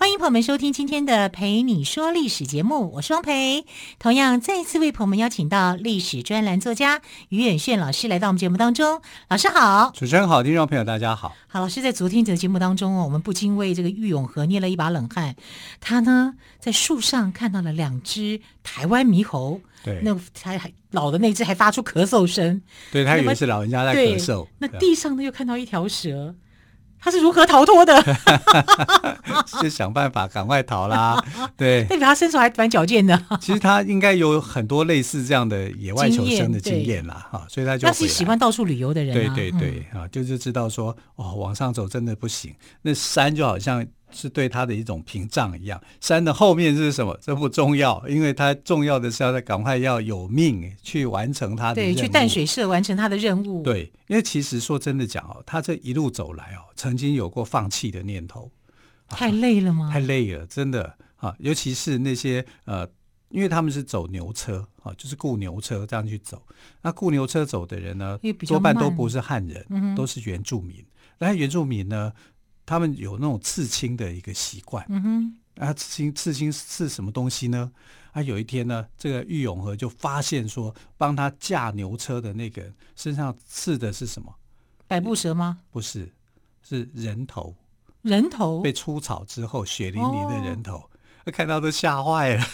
欢迎朋友们收听今天的《陪你说历史》节目，我是汪培。同样，再一次为朋友们邀请到历史专栏作家于远炫老师来到我们节目当中。老师好，主持人好，听众朋友大家好。好，老师在昨天的节目当中哦，我们不禁为这个郁永和捏了一把冷汗。他呢，在树上看到了两只台湾猕猴，对，那还还老的那只还发出咳嗽声，对，他以为是老人家在咳嗽。那地上呢，又看到一条蛇。他是如何逃脱的？就想办法赶快逃啦。对，代表他身手还蛮矫健的。其实他应该有很多类似这样的野外求生的经验啦，哈，所以他就他是喜欢到处旅游的人。对对对，啊，就是知道说，哦，往上走真的不行，那山就好像。是对他的一种屏障一样，山的后面是什么？这不重要，因为他重要的是要赶快要有命去完成他的任务，对，去淡水社完成他的任务。对，因为其实说真的讲哦，他这一路走来哦，曾经有过放弃的念头。太累了吗？啊，太累了，真的啊，尤其是那些呃，因为他们是走牛车啊，就是雇牛车这样去走。那雇牛车走的人呢，多半都不是汉人，嗯，都是原住民。那原住民呢？他们有那种刺青的一个习惯，嗯哼，啊，刺青刺青是什么东西呢？啊，有一天呢，这个玉永和就发现说，帮他驾牛车的那个人身上刺的是什么？百步蛇吗？不是，是人头。人头被出草之后，血淋淋的人头，哦、看到都吓坏了。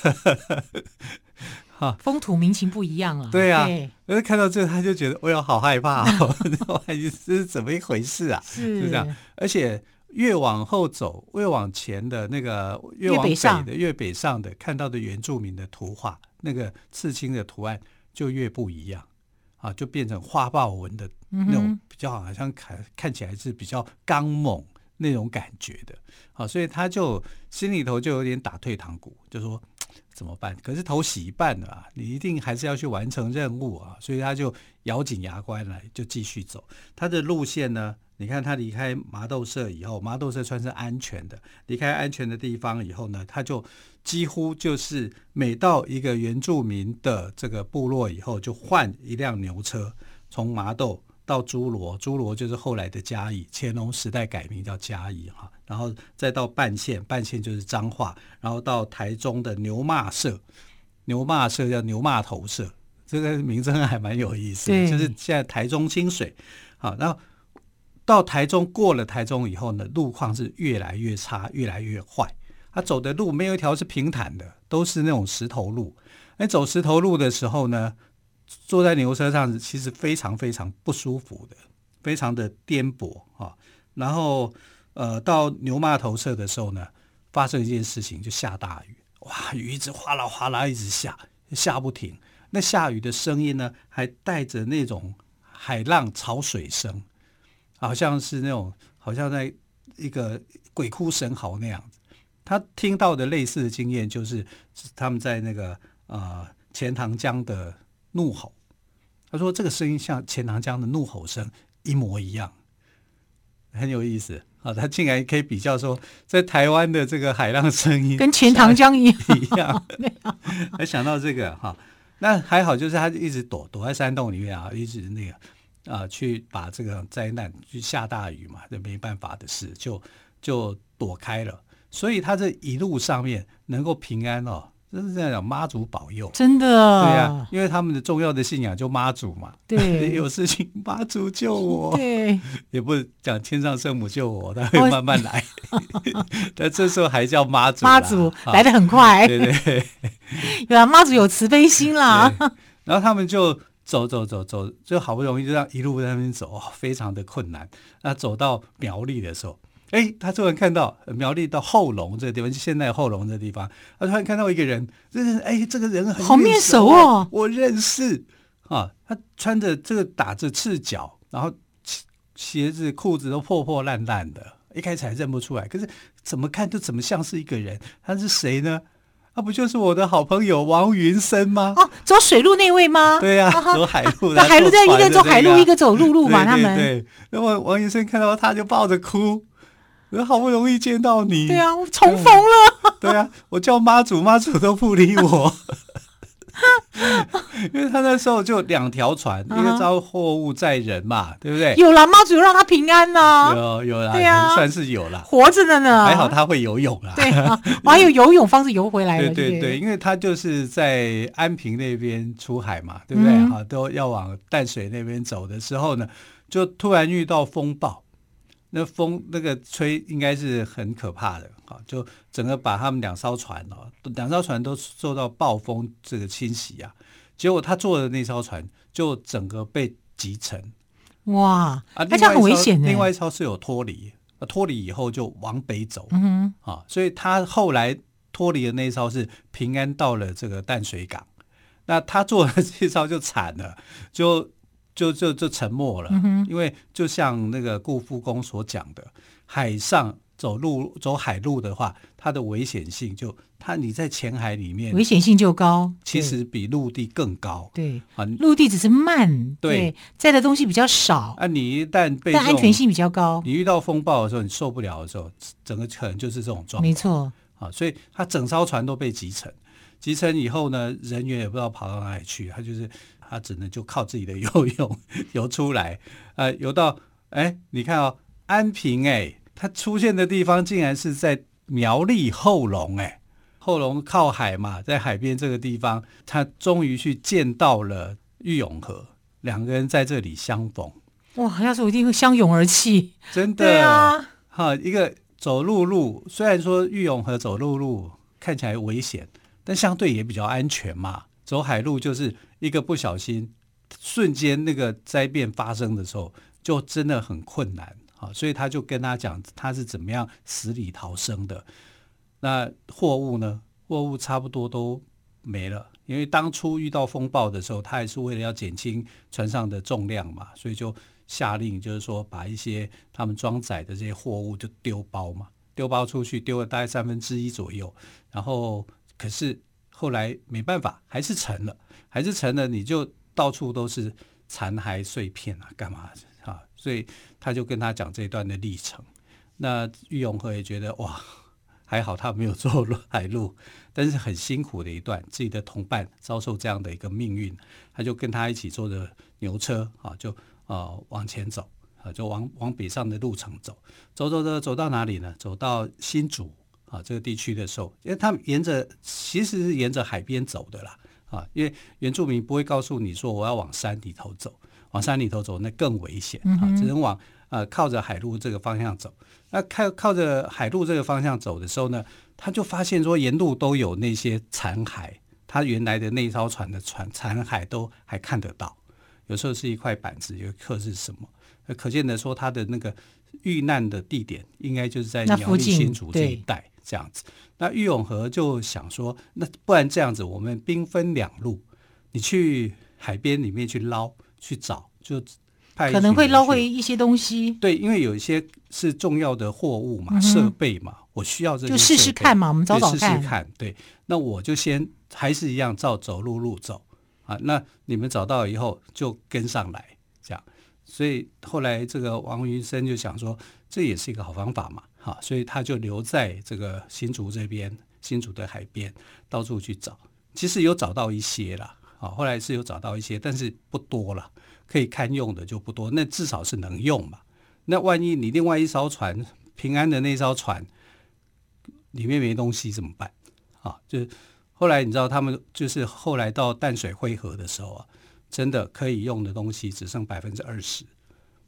哈，风土民情不一样啊。对啊，而看到这个，他就觉得，哎呦，好害怕哦！这是怎么一回事啊？是，是这样，而且。越往后走，越往前的那个，越往北的，越北上的，看到的原住民的图画，那个刺青的图案就越不一样啊，就变成花豹纹的那种，比较好像看看起来是比较刚猛那种感觉的啊，所以他就心里头就有点打退堂鼓，就说怎么办？可是头洗一半了啊，你一定还是要去完成任务啊，所以他就咬紧牙关来，就继续走。他的路线呢？你看他离开麻豆社以后，麻豆社算是安全的。离开安全的地方以后呢，他就几乎就是每到一个原住民的这个部落以后，就换一辆牛车，从麻豆到诸罗，诸罗就是后来的嘉义，乾隆时代改名叫嘉义哈，然后再到半县，半县就是彰化，然后到台中的牛骂社，牛骂社叫牛骂头社，这个名称还蛮有意思的，就是现在台中清水，好，然后。到台中，过了台中以后呢，路况是越来越差，越来越坏。他走的路没有一条是平坦的，都是那种石头路。哎，走石头路的时候呢，坐在牛车上其实非常非常不舒服的，非常的颠簸啊。然后呃，到牛骂头社的时候呢，发生一件事情，就下大雨，哇，雨一直哗啦哗啦一直下，下不停。那下雨的声音呢，还带着那种海浪潮水声。好像是那种，好像在一个鬼哭神嚎那样子。他听到的类似的经验，就是他们在那个呃钱塘江的怒吼。他说这个声音像钱塘江的怒吼声一模一样，很有意思啊。他竟然可以比较说，在台湾的这个海浪声音跟钱塘江一样 一样，还想到这个哈。那还好，就是他一直躲躲在山洞里面啊，一直那个。啊、呃，去把这个灾难，去下大雨嘛，这没办法的事，就就躲开了。所以他这一路上面能够平安哦，真是这样讲，妈祖保佑，真的。对呀、啊，因为他们的重要的信仰就妈祖嘛。对，有事情妈祖救我。对，也不讲天上圣母救我，他会慢慢来。但这时候还叫妈祖，妈祖来的很快。对对，对啊妈祖有慈悲心啦。然后他们就。走走走走，就好不容易就这样一路在那边走，非常的困难。那走到苗栗的时候，哎，他突然看到苗栗到后龙这个地方，就现在后龙这个地方，他突然看到一个人，这是哎，这个人很好面熟哦，我认识啊。他穿着这个打着赤脚，然后鞋子裤子都破破烂烂的，一开始还认不出来，可是怎么看都怎么像是一个人。他是谁呢？那、啊、不就是我的好朋友王云生吗？哦，走水路那位吗？对呀、啊，走海路。那海路在一个走海路，一个走陆路嘛，他们。对，那么王云生看到他就抱着哭，我好不容易见到你。对啊，我重逢了。对啊，我叫妈祖，妈祖都不理我。因为他那时候就两条船，嗯、一个招货物载人嘛，对不对？有啦，妈祖让他平安呐、啊，有有啦，对啊，算是有啦，活着的呢。还好他会游泳啦，对啊，我还有游泳方式游回来了。对对对，因为他就是在安平那边出海嘛，对不对？哈、嗯，都要往淡水那边走的时候呢，就突然遇到风暴。那风那个吹应该是很可怕的啊！就整个把他们两艘船哦，两艘船都受到暴风这个侵袭啊。结果他坐的那艘船就整个被击沉。哇！啊，那这样很危险的。另外一艘是有脱离，脱离以后就往北走。嗯哼。啊，所以他后来脱离的那艘是平安到了这个淡水港。那他坐的这艘就惨了，就。就就就沉没了，嗯，因为就像那个顾复公所讲的，海上走路走海路的话，它的危险性就它你在浅海里面危险性就高，其实比陆地更高。对啊，陆地只是慢，对，载的东西比较少。啊，你一旦被但安全性比较高，你遇到风暴的时候，你受不了的时候，整个可能就是这种状况。没错啊，所以它整艘船都被集成，集成以后呢，人员也不知道跑到哪里去，他就是。他只能就靠自己的游泳游出来，呃，游到哎，你看哦，安平哎，他出现的地方竟然是在苗栗后龙哎，后龙靠海嘛，在海边这个地方，他终于去见到了玉永河，两个人在这里相逢。哇，要是我一定会相拥而泣，真的。对啊，哈，一个走陆路，虽然说玉永河走陆路看起来危险，但相对也比较安全嘛。走海路就是一个不小心，瞬间那个灾变发生的时候，就真的很困难啊！所以他就跟他讲，他是怎么样死里逃生的。那货物呢？货物差不多都没了，因为当初遇到风暴的时候，他也是为了要减轻船上的重量嘛，所以就下令，就是说把一些他们装载的这些货物就丢包嘛，丢包出去，丢了大概三分之一左右。然后可是。后来没办法，还是沉了，还是沉了，你就到处都是残骸碎片啊，干嘛？所以他就跟他讲这一段的历程。那玉永河也觉得哇，还好他没有坐海路，但是很辛苦的一段，自己的同伴遭受这样的一个命运，他就跟他一起坐着牛车啊，就啊往前走啊，就往往北上的路程走，走走走走到哪里呢？走到新竹。啊，这个地区的时候，因为他们沿着其实是沿着海边走的啦，啊，因为原住民不会告诉你说我要往山里头走，往山里头走那更危险啊，只能往呃靠着海路这个方向走。那靠靠着海路这个方向走的时候呢，他就发现说沿路都有那些残骸，他原来的那艘船的船残骸都还看得到，有时候是一块板子，有刻是什么，可见的说他的那个遇难的地点应该就是在苗栗新竹这一带。这样子，那郁永和就想说，那不然这样子，我们兵分两路，你去海边里面去捞去找，就派可能会捞回一些东西。对，因为有一些是重要的货物嘛，嗯、设备嘛，我需要这些，就试试看嘛，我们找找看。试试看，对，那我就先还是一样照走路路走啊。那你们找到以后就跟上来，这样。所以后来这个王云生就想说，这也是一个好方法嘛。哈，所以他就留在这个新竹这边，新竹的海边到处去找，其实有找到一些了，啊，后来是有找到一些，但是不多了，可以堪用的就不多，那至少是能用嘛。那万一你另外一艘船平安的那艘船里面没东西怎么办？啊，就是后来你知道他们就是后来到淡水汇合的时候啊，真的可以用的东西只剩百分之二十，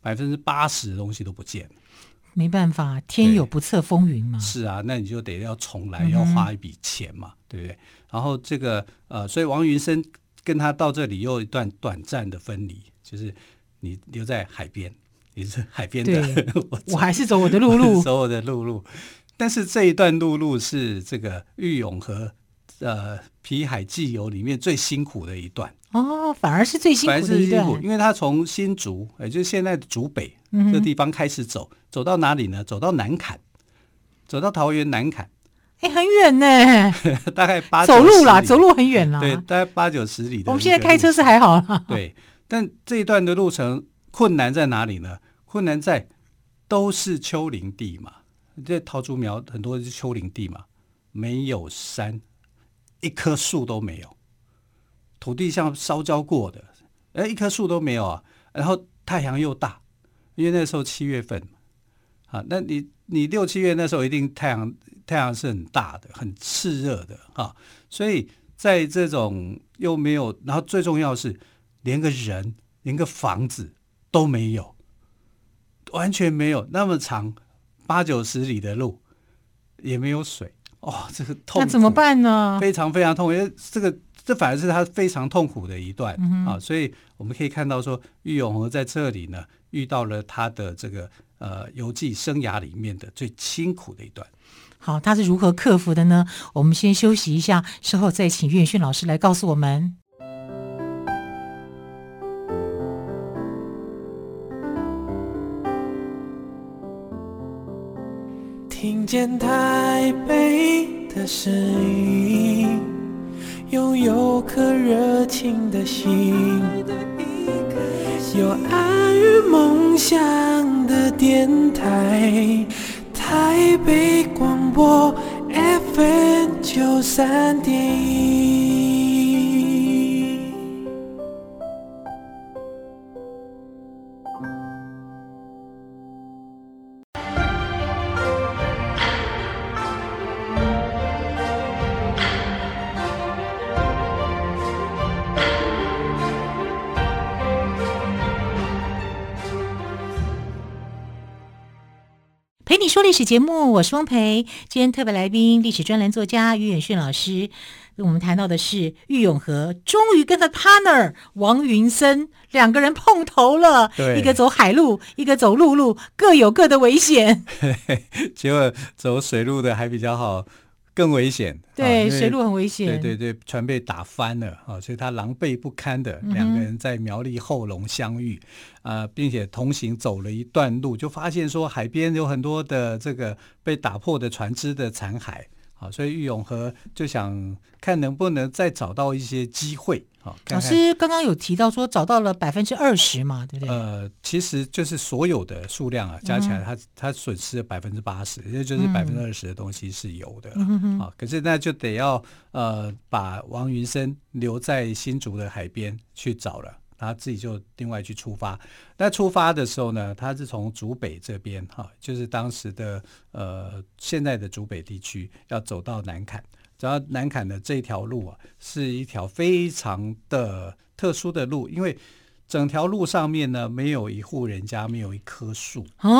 百分之八十的东西都不见了。没办法，天有不测风云嘛。是啊，那你就得要重来，要花一笔钱嘛，嗯、对不对？然后这个呃，所以王云生跟他到这里又一段短暂的分离，就是你留在海边，你是海边的，我，我还是走我的陆路，走我的陆路。但是这一段陆路是这个玉永和呃皮海纪游里面最辛苦的一段哦，反而是最辛苦的一段，因为他从新竹，也就是现在的竹北。这地方开始走，走到哪里呢？走到南坎，走到桃园南崁，哎，很远呢，大概八走路啦，走路很远啦，对，大概八九十里的。我们现在开车是还好啦，对，但这一段的路程困难在哪里呢？困难在都是丘陵地嘛，这桃竹苗很多是丘陵地嘛，没有山，一棵树都没有，土地像烧焦过的，哎，一棵树都没有啊。然后太阳又大，因为那时候七月份，啊，那你你六七月那时候一定太阳。太阳是很大的，很炽热的哈，所以在这种又没有，然后最重要是连个人、连个房子都没有，完全没有那么长八九十里的路，也没有水，哦，这个痛，那怎么办呢？非常非常痛，因为这个这反而是他非常痛苦的一段、嗯、啊，所以我们可以看到说，郁永河在这里呢遇到了他的这个呃游记生涯里面的最辛苦的一段。好，他是如何克服的呢？我们先休息一下，稍后再请岳迅老师来告诉我们。听见台北的声音，拥有颗热情的心，有爱与梦想的电台。台北广播 FM 九三点历史节目，我是汪培。今天特别来宾，历史专栏作家于远逊老师，我们谈到的是郁永和终于跟他 partner 王云森两个人碰头了。一个走海路，一个走陆路，各有各的危险。结果走水路的还比较好。更危险，对，水路很危险，对对对，船被打翻了啊，所以他狼狈不堪的两个人在苗栗后龙相遇啊、并且同行走了一段路，就发现说海边有很多的这个被打破的船只的残骸。好，所以玉永和就想看能不能再找到一些机会。好，老师刚刚有提到说找到了百分之二十嘛，对不对？呃，其实就是所有的数量啊，加起来他，他他损失了百分之八十，也就是百分之二十的东西是有的。嗯、好，可是那就得要呃把王云生留在新竹的海边去找了。他自己就另外去出发。那出发的时候呢，他是从竹北这边哈，就是当时的呃现在的竹北地区，要走到南坎。走到南坎的这条路啊，是一条非常的特殊的路，因为整条路上面呢，没有一户人家，没有一棵树啊，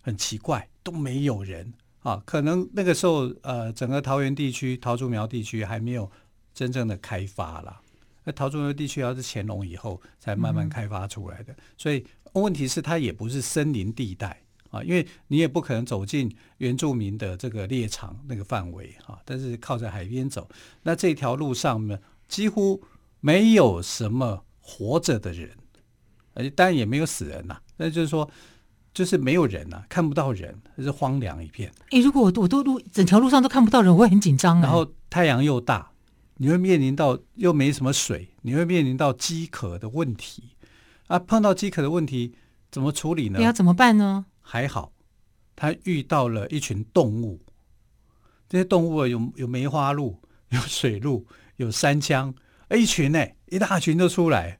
很奇怪，都没有人啊。可能那个时候呃，整个桃园地区、桃竹苗地区还没有真正的开发啦。那桃竹苗地区要是乾隆以后才慢慢开发出来的，嗯、所以问题是它也不是森林地带啊，因为你也不可能走进原住民的这个猎场那个范围啊。但是靠在海边走，那这条路上呢，几乎没有什么活着的人，而且当然也没有死人呐、啊。那就是说，就是没有人呐、啊，看不到人，是荒凉一片。诶，如果我我都路整条路上都看不到人，我会很紧张。然后太阳又大。你会面临到又没什么水，你会面临到饥渴的问题啊！碰到饥渴的问题怎么处理呢？你要怎么办呢？还好，他遇到了一群动物。这些动物啊，有有梅花鹿，有水鹿，有山羌，一群呢，一大群都出来。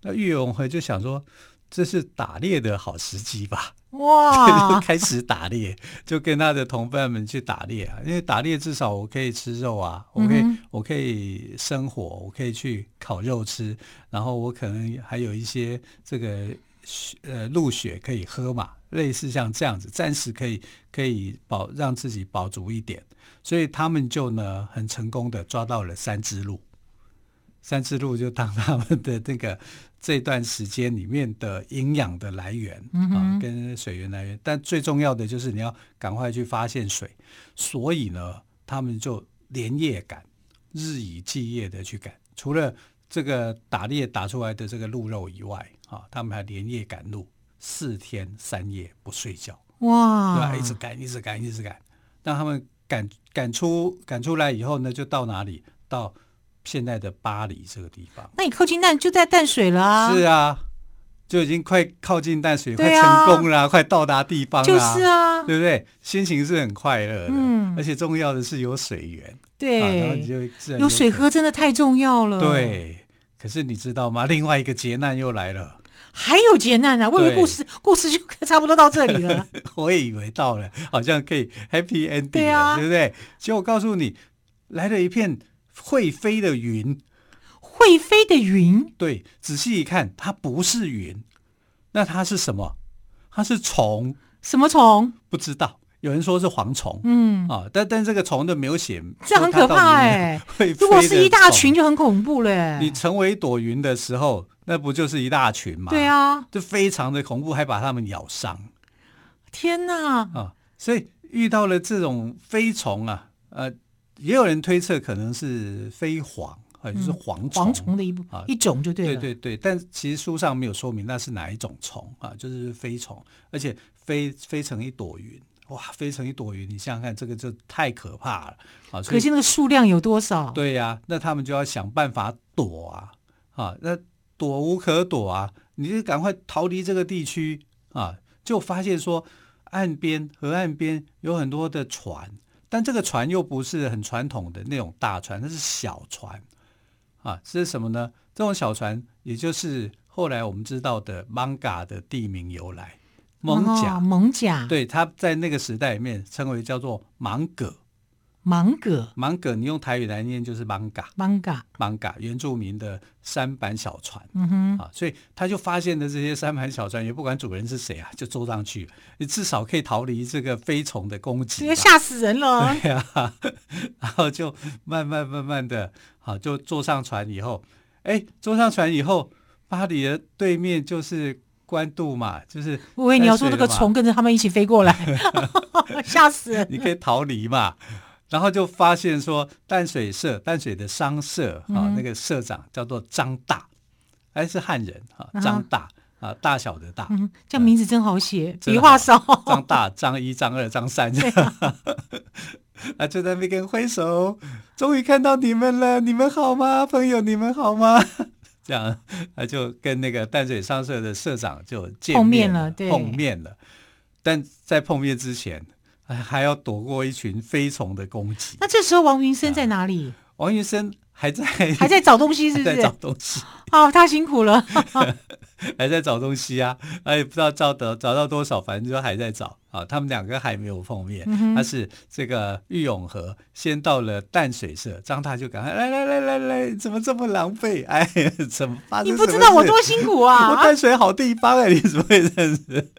那玉永和就想说，这是打猎的好时机吧？哇！就开始打猎，就跟他的同伴们去打猎啊！因为打猎至少我可以吃肉啊，我可以、嗯、我可以生火，我可以去烤肉吃，然后我可能还有一些这个呃鹿血可以喝嘛，类似像这样子，暂时可以可以保让自己保足一点，所以他们就呢很成功的抓到了三只鹿，三只鹿就当他们的那个。这段时间里面的营养的来源啊，跟水源来源，但最重要的就是你要赶快去发现水，所以呢，他们就连夜赶，日以继夜的去赶。除了这个打猎打出来的这个鹿肉以外，啊，他们还连夜赶路，四天三夜不睡觉，哇，对吧？一直赶，一直赶，一直赶。当他们赶赶出赶出来以后呢，就到哪里？到现在的巴黎这个地方。那你靠近淡就在淡水了啊？是啊，就已经快靠近淡水，快成功了，快到达地方了，就是啊，对不对？心情是很快乐的，嗯，而且重要的是有水源，对，啊、然后你就有水喝，真的太重要了。对，可是你知道吗？另外一个劫难又来了。还有劫难啊！我以为故事故事就差不多到这里了。我也以为到了，好像可以 happy ending，对啊，对不对？结果我告诉你，来了一片会飞的云。会飞的云？对，仔细一看，它不是云，那它是什么？它是虫。什么虫？不知道。有人说是蝗虫，嗯啊，但但这个虫的没有写，这很可怕哎、欸。如果是一大群就很恐怖了。你成为一朵云的时候，那不就是一大群吗？对啊，就非常的恐怖，还把它们咬伤。天哪！啊，所以遇到了这种飞虫啊，呃，也有人推测可能是飞蝗，啊，就是蝗虫，蝗虫的一部啊一种就对了。对对对，但其实书上没有说明那是哪一种虫啊，就是飞虫，而且飞飞成一朵云。哇，飞成一朵云！你想想看，这个就太可怕了啊！可惜那个数量有多少？对呀、啊，那他们就要想办法躲啊！啊，那躲无可躲啊！你就赶快逃离这个地区啊！就发现说，岸边、河岸边有很多的船，但这个船又不是很传统的那种大船，它是小船啊！这是什么呢？这种小船，也就是后来我们知道的芒嘎的地名由来。蒙甲，蒙甲，对，他在那个时代里面称为叫做芒葛，芒葛，芒葛，你用台语来念就是芒嘎，芒嘎，芒嘎，原住民的三板小船，嗯哼，啊，所以他就发现的这些三板小船，也不管主人是谁啊，就坐上去，你至少可以逃离这个飞虫的攻击，吓死人了，对呀、啊，然后就慢慢慢慢的，好，就坐上船以后，哎，坐上船以后，巴黎的对面就是。关渡嘛，就是我以为你要说那个虫跟着他们一起飞过来，吓死人！你可以逃离嘛，然后就发现说淡水社，淡水的商社啊、嗯，那个社长叫做张大，还是汉人哈，张大啊，大小的大，嗯，这名字真好写，笔画少。张大、张一、张二、张三，啊，就在那边跟挥手，终于看到你们了，你们好吗，朋友？你们好吗？这样，他就跟那个淡水商社的社长就见面了，碰面了。但在碰面之前，还要躲过一群飞虫的攻击。那这时候王云生在哪里？王云生还在，还在找东西，是不是？在找东西。哦，他辛苦了。还在找东西啊，哎，也不知道找得找到多少，反正就还在找啊。他们两个还没有碰面。嗯、他是这个玉永和先到了淡水社，张大就赶快来来来来来，怎么这么狼狈？哎，怎么发生？你不知道我多辛苦啊！我淡水好地方哎，你怎么会认识？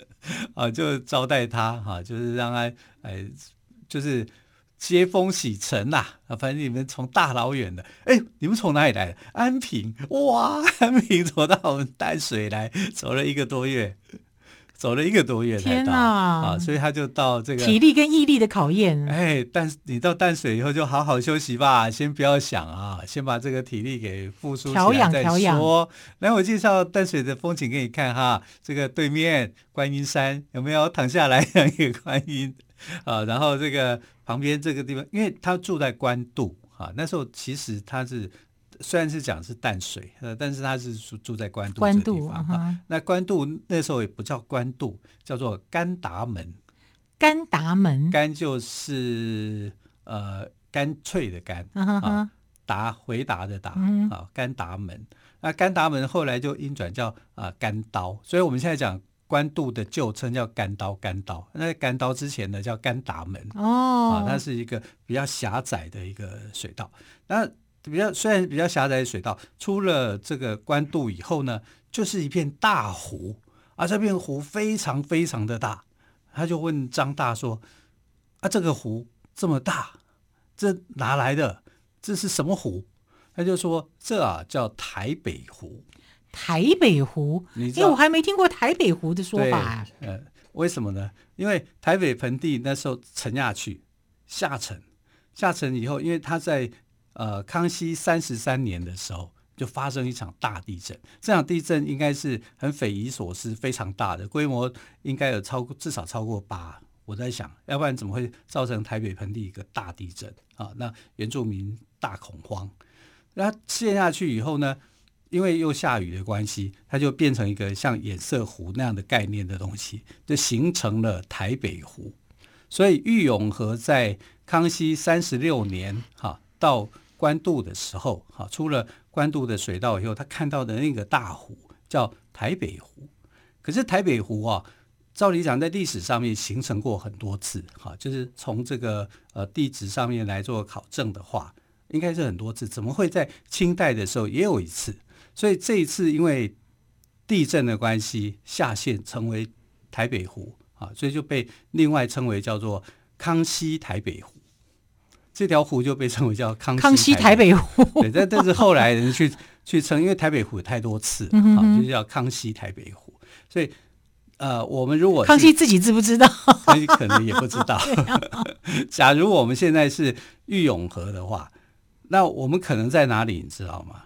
啊，就招待他哈、就是让他哎，就是。接风洗尘呐，啊，反正你们从大老远的，哎，你们从哪里来的？安平，哇，安平走到我们淡水来，走了一个多月，走了一个多月才到，啊，所以他就到这个体力跟毅力的考验。哎，但你到淡水以后就好好休息吧，先不要想啊，先把这个体力给复苏起来再说。来，我介绍淡水的风景给你看哈，这个对面观音山有没有？躺下来两个观音。啊，然后这个旁边这个地方，因为他住在关渡啊，那时候其实他是虽然是讲是淡水，呃，但是他是住住在官渡这个地方。啊，那官渡那时候也不叫官渡，叫做甘达门。甘达门，甘就是呃干脆的干啊，答回答的答啊，甘达门。那甘达门后来就音转叫啊甘刀，所以我们现在讲。官渡的旧称叫甘刀，甘刀。那甘刀之前呢叫甘达门哦，啊，它是一个比较狭窄的一个水道。那比较虽然比较狭窄的水道，出了这个官渡以后呢，就是一片大湖啊，这片湖非常非常的大。他就问张大说：“啊，这个湖这么大，这哪来的？这是什么湖？”他就说：“这啊叫台北湖。”台北湖，因为我还没听过台北湖的说法。呃，为什么呢？因为台北盆地那时候沉下去，下沉，下沉以后，因为它在呃康熙三十三年的时候就发生一场大地震。这场地震应该是很匪夷所思，非常大的规模，应该有超过至少超过八，我在想，要不然怎么会造成台北盆地一个大地震啊？那原住民大恐慌。那陷下去以后呢，因为又下雨的关系，它就变成一个像眼色湖那样的概念的东西，就形成了台北湖。所以玉永河在康熙三十六年哈到官渡的时候，哈出了官渡的水道以后，他看到的那个大湖叫台北湖。可是台北湖啊，照理讲在历史上面形成过很多次，哈，就是从这个呃地质上面来做考证的话，应该是很多次。怎么会在清代的时候也有一次？所以这一次因为地震的关系下陷成为台北湖啊，所以就被另外称为叫做康熙台北湖。这条湖就被称为叫康康熙台北湖。对，但但是后来人去去称，因为台北湖太多次啊，就叫康熙台北湖。所以，呃，我们如果康熙自己知不知道？康熙可能也不知道。假如我们现在是郁永河的话，那我们可能在哪里？你知道吗？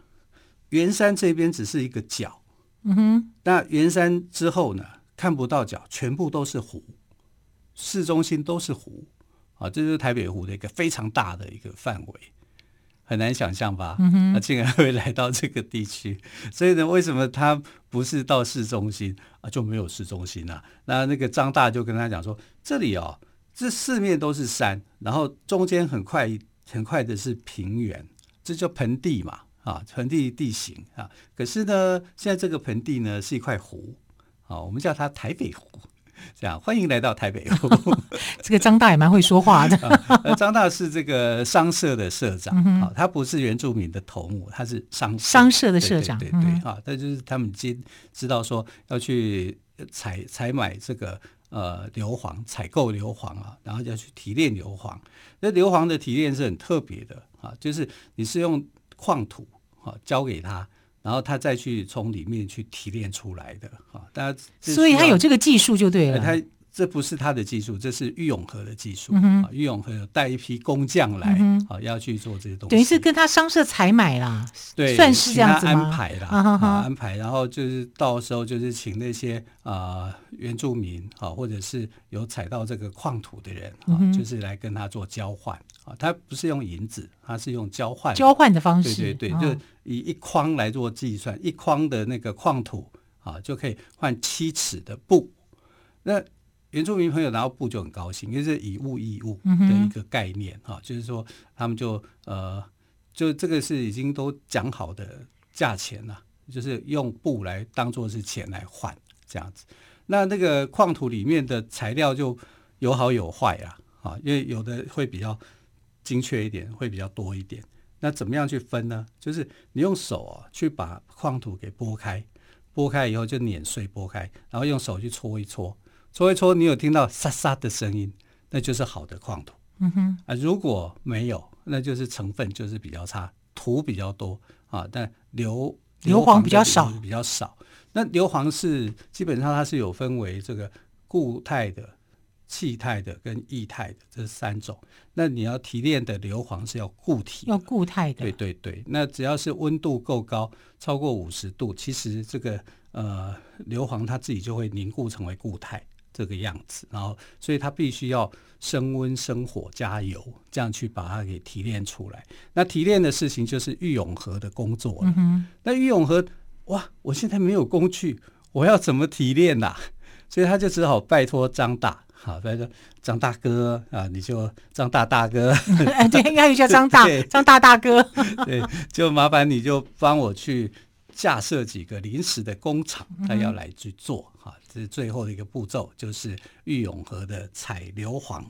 圆山这边只是一个角，嗯哼。那圆山之后呢，看不到角，全部都是湖，市中心都是湖啊，这就是台北湖的一个非常大的一个范围。很难想象吧？那竟然会来到这个地区，所以呢，为什么他不是到市中心啊？就没有市中心啊？那那个张大就跟他讲说：“这里哦，这四面都是山，然后中间很快很快的是平原，这叫盆地嘛啊，盆地地形啊。可是呢，现在这个盆地呢是一块湖啊，我们叫它台北湖。”这样，欢迎来到台北湖。这个张大也蛮会说话的。呃，张大是这个商社的社长，啊、嗯，他不是原住民的头目，他是商商社的社长。对对，啊，他就是他们今知道说要去采采买这个呃硫磺，采购硫磺啊，然后要去提炼硫磺。那硫磺的提炼是很特别的啊，就是你是用矿土啊交给他。然后他再去从里面去提炼出来的哈，大家所以他有这个技术就对了。他这不是他的技术，这是郁永和的技术。嗯、郁永和有带一批工匠来，嗯、啊，要去做这些东西。等于是跟他商社采买啦，对，算是这样子安排啦，啊啊啊，安排。然后就是到时候就是请那些啊、呃、原住民啊，或者是有采到这个矿土的人啊，嗯、就是来跟他做交换啊。他不是用银子，他是用交换交换的方式。对对对，就以一筐来做计算，一筐的那个矿土啊，就可以换七尺的布。那原住民朋友拿到布就很高兴，因为是以物易物的一个概念哈、嗯，就是说他们就呃，就这个是已经都讲好的价钱了，就是用布来当做是钱来换这样子。那那个矿土里面的材料就有好有坏啊，啊，因为有的会比较精确一点，会比较多一点。那怎么样去分呢？就是你用手啊去把矿土给拨开，拨开以后就碾碎拨开，然后用手去搓一搓。搓一搓，你有听到沙沙的声音，那就是好的矿土。嗯哼啊，如果没有，那就是成分就是比较差，土比较多啊，但硫硫磺比较少，比较少。那硫磺是基本上它是有分为这个固态的、气态的跟液态的这三种。那你要提炼的硫磺是要固体，要固态的。对对对，那只要是温度够高，超过五十度，其实这个呃硫磺它自己就会凝固成为固态。这个样子，然后所以它必须要升温、生火、加油，这样去把它给提炼出来。那提炼的事情就是玉永和的工作了。嗯、那玉永和，哇，我现在没有工具，我要怎么提炼呐、啊？所以他就只好拜托张大，好，拜托张大哥啊，你就张大大哥，对，应该叫张大 张大大哥，对，就麻烦你就帮我去。架设几个临时的工厂，他要来去做哈、嗯，这是最后的一个步骤，就是玉永河的采硫磺。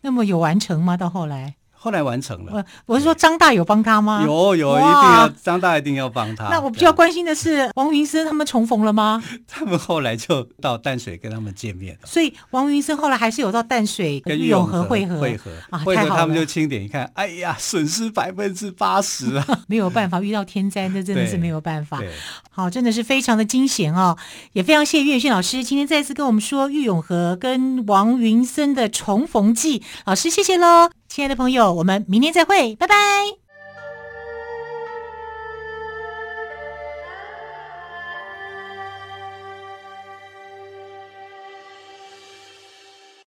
那么有完成吗？到后来？后来完成了。我我是说张大有帮他吗？有有，一定要张大一定要帮他。那我比较关心的是王云生他们重逢了吗？他们后来就到淡水跟他们见面了。所以王云生后来还是有到淡水跟玉永和会合会合啊，会合他们就清点一看，哎呀，损失百分之八十啊，没有办法，遇到天灾那真的是没有办法。好，真的是非常的惊险哦，也非常谢谢岳轩老师今天再次跟我们说玉永和跟王云生的重逢记，老师谢谢喽。亲爱的朋友，我们明天再会，拜拜。